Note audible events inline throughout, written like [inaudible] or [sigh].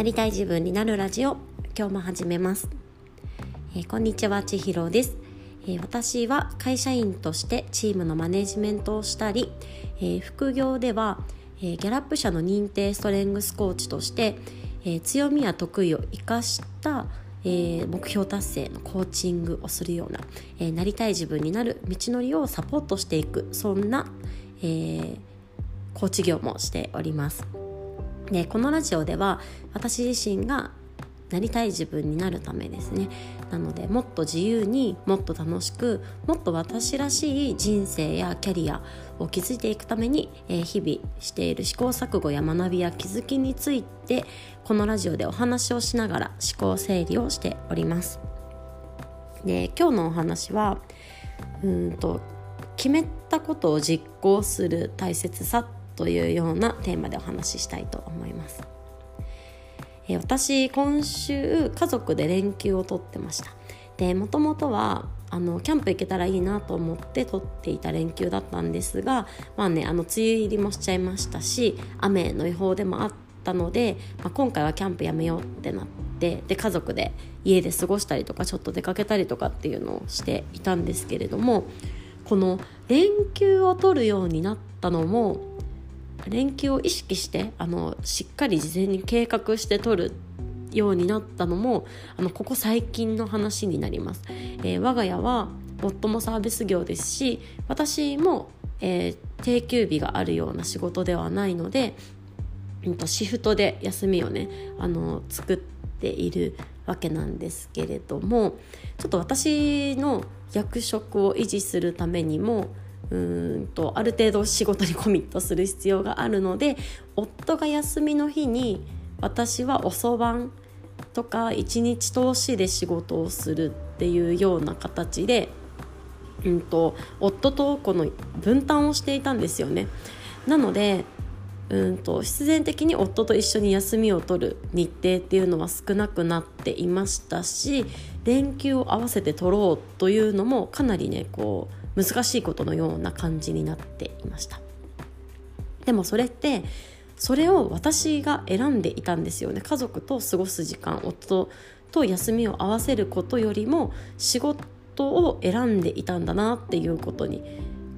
なりたい自分になるラジオ今日も始めます、えー、こんにちは千尋です、えー、私は会社員としてチームのマネジメントをしたり、えー、副業では、えギャラップ社の認定ストレングスコーチとして、え強みや得意を生かしたえー、目標達成のコーチングをするような、えー、なりたい自分になる道のりをサポートしていくそんな、えー、コーチ業もしております。でこのラジオでは私自身がなりたい自分になるためですね。なのでもっと自由にもっと楽しくもっと私らしい人生やキャリアを築いていくために、えー、日々している試行錯誤や学びや気づきについてこのラジオでお話をしながら思考整理をしております。で今日のお話はうんと決めたことを実行する大切さというようなテーマでお話ししたいと思います。え私今週家族で連休をとってましたでもともとはあのキャンプ行けたらいいなと思って撮っていた連休だったんですがまあねあの梅雨入りもしちゃいましたし雨の予報でもあったので、まあ、今回はキャンプやめようってなってで家族で家で過ごしたりとかちょっと出かけたりとかっていうのをしていたんですけれどもこの連休を取るようになったのも連休を意識してあのしっかり事前に計画して取るようになったのもあのここ最近の話になります、えー、我が家は夫もサービス業ですし私も、えー、定休日があるような仕事ではないので、うん、とシフトで休みをねあの作っているわけなんですけれどもちょっと私の役職を維持するためにもうんとある程度仕事にコミットする必要があるので夫が休みの日に私は遅番とか一日通しで仕事をするっていうような形で、うんと、夫とこの分担をしていたんですよね。なのでうんと必然的に夫と一緒に休みを取る日程っていうのは少なくなっていましたし連休を合わせて取ろうというのもかなりねこう難しいことのような感じになっていました。でもそれってそれを私が選んでいたんですよね。家族と過ごす時間夫と休みを合わせることよりも仕事を選んでいたんだなっていうことに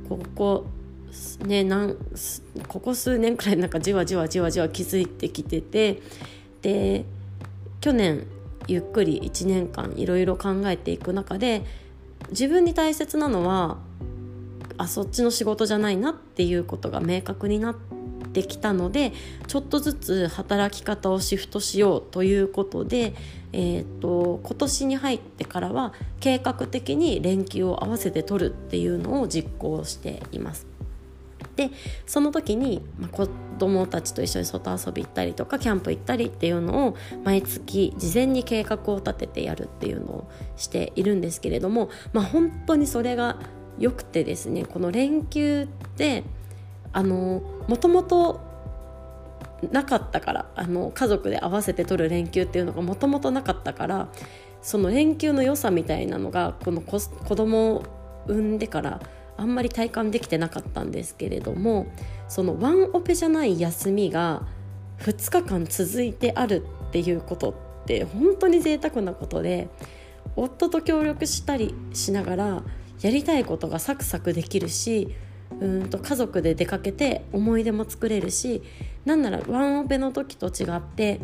ここねなんここ数年くらいなんかじわじわじわじわ気づいてきててで去年ゆっくり1年間いろいろ考えていく中で自分に大切なのはあそっちの仕事じゃないなっていうことが明確になってきたのでちょっとずつ働き方をシフトしようということで、えーと、今年に入ってからは計画的に連休を合わせて取るっていうのを実行しています。でその時に、まあ、子供たちと一緒に外遊び行ったりとかキャンプ行ったりっていうのを毎月事前に計画を立ててやるっていうのをしているんですけれども、まあ、本当にそれが良くてですねこの連休ってあのもともとなかったからあの家族で合わせて取る連休っていうのがもともとなかったからその連休の良さみたいなのがこの子子供を産んでからあんまり体感できてなかったんですけれどもそのワンオペじゃない休みが2日間続いてあるっていうことって本当に贅沢なことで夫と協力したりしながらやりたいことがサクサクできるしうんと家族で出かけて思い出も作れるしなんならワンオペの時と違って、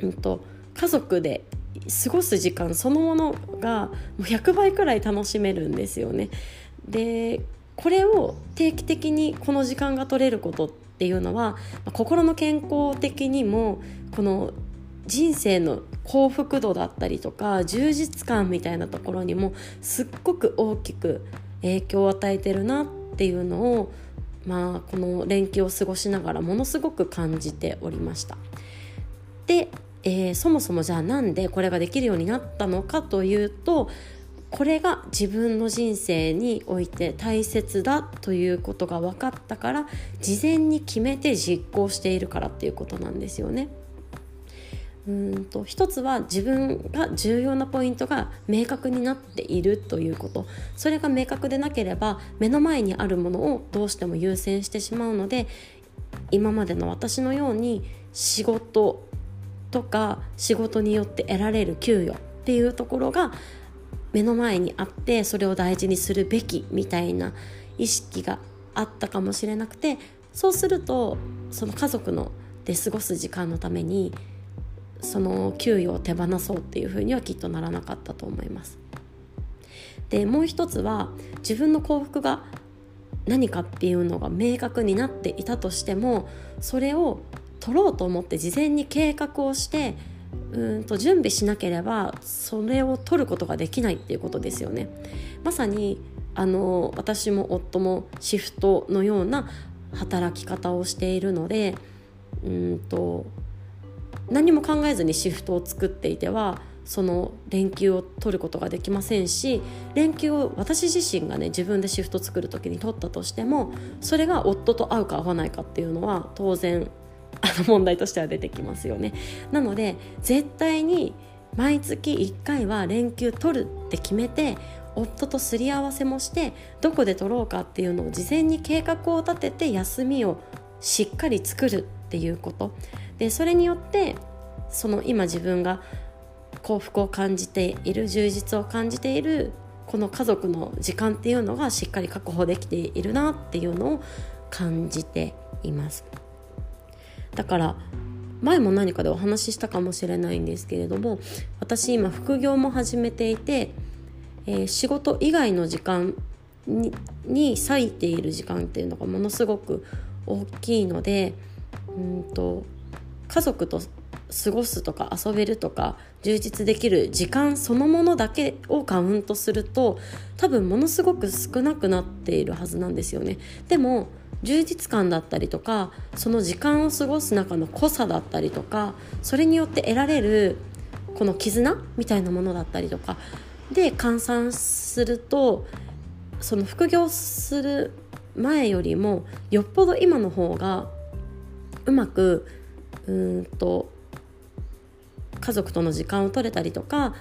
うんと、家族で過ごす時間そのものがもう100倍くらい楽しめるんですよね。でこれを定期的にこの時間が取れることっていうのは心の健康的にもこの人生の幸福度だったりとか充実感みたいなところにもすっごく大きく影響を与えてるなっていうのをまあこの連休を過ごしながらものすごく感じておりました。で、えー、そもそもじゃあなんでこれができるようになったのかというとこれが自分の人生において大切だということが分かったから事前に決めて実行しているからっていうことなんですよね。うんと一つは自分が重要なポイントが明確になっているということ。それが明確でなければ目の前にあるものをどうしても優先してしまうので今までの私のように仕事とか仕事によって得られる給与っていうところが目の前にあってそれを大事にするべきみたいな意識があったかもしれなくてそうするとその家族ので過ごす時間のためにその給与を手放そうっていうふうにはきっとならなかったと思います。でもう一つは自分の幸福が何かっていうのが明確になっていたとしてもそれを取ろうと思って事前に計画をしてうんと準備しなければそれを取ることができないっていうことですよね。まさにあの私も夫もシフトのような働き方をしているのでうんと何も考えずにシフトを作っていてはその連休を取ることができませんし連休を私自身がね自分でシフト作る時に取ったとしてもそれが夫と合うか合わないかっていうのは当然 [laughs] あの問題としては出てきますよね。なので絶対に毎月1回は連休取るって決めて夫とすり合わせもしてどこで取ろうかっていうのを事前に計画を立てて休みをしっかり作るっていうことでそれによってその今自分が幸福を感じている充実を感じているこの家族の時間っていうのがしっかり確保できているなっていうのを感じています。だから前も何かでお話ししたかもしれないんですけれども私今副業も始めていて、えー、仕事以外の時間にに割いている時間っていうのがものすごく大きいのでうんと家族と過ごすとか遊べるとか充実できる時間そのものだけをカウントすると多分ものすごく少なくなっているはずなんですよね。でも充実感だったりとかその時間を過ごす中の濃さだったりとかそれによって得られるこの絆みたいなものだったりとかで換算するとその副業する前よりもよっぽど今の方がうまくうんと家族との時間を取れたりとか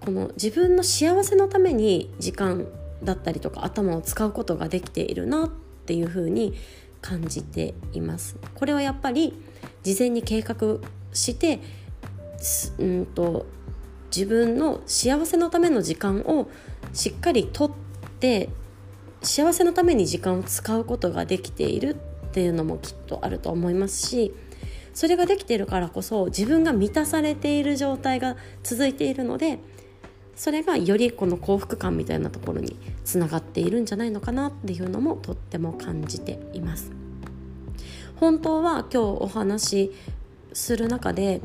この自分の幸せのために時間だったりとか頭を使うことができているなっていうふうに感じています。これはやっぱり事前に計画してうんと自分の幸せのための時間をしっかりとって幸せのために時間を使うことができているっていうのもきっとあると思いますしそれができているからこそ自分が満たされている状態が続いているのでそれがよりこの幸福感みたいなところにつながっているんじゃないのかなっていうのもとっても感じています。本当は今日お話しする中で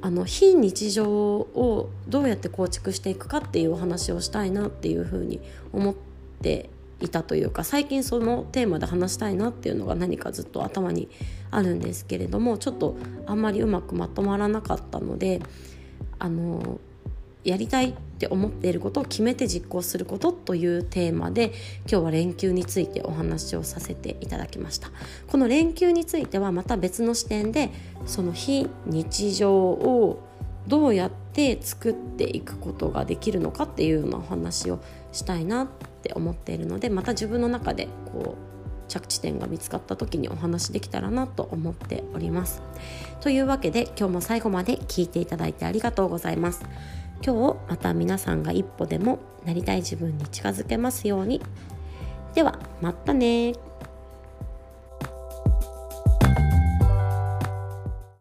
あの非日常をどうやって構築していくかっていうお話をしたいなっていうふうに思っていたというか最近そのテーマで話したいなっていうのが何かずっと頭にあるんですけれどもちょっとあんまりうまくまとまらなかったのであのやりたいって思っていることを決めて実行することというテーマで今日は連休についてお話をさせていただきました。この連休についてはまた別の視点でその非日常をどうやって作っていくことができるのかっていうようなお話をしたいなって思っているのでまた自分の中でこう着地点が見つかった時にお話できたらなと思っております。というわけで今日も最後まで聞いていただいてありがとうございます。今日また皆さんが一歩でもなりたい自分に近づけますように。ではまたね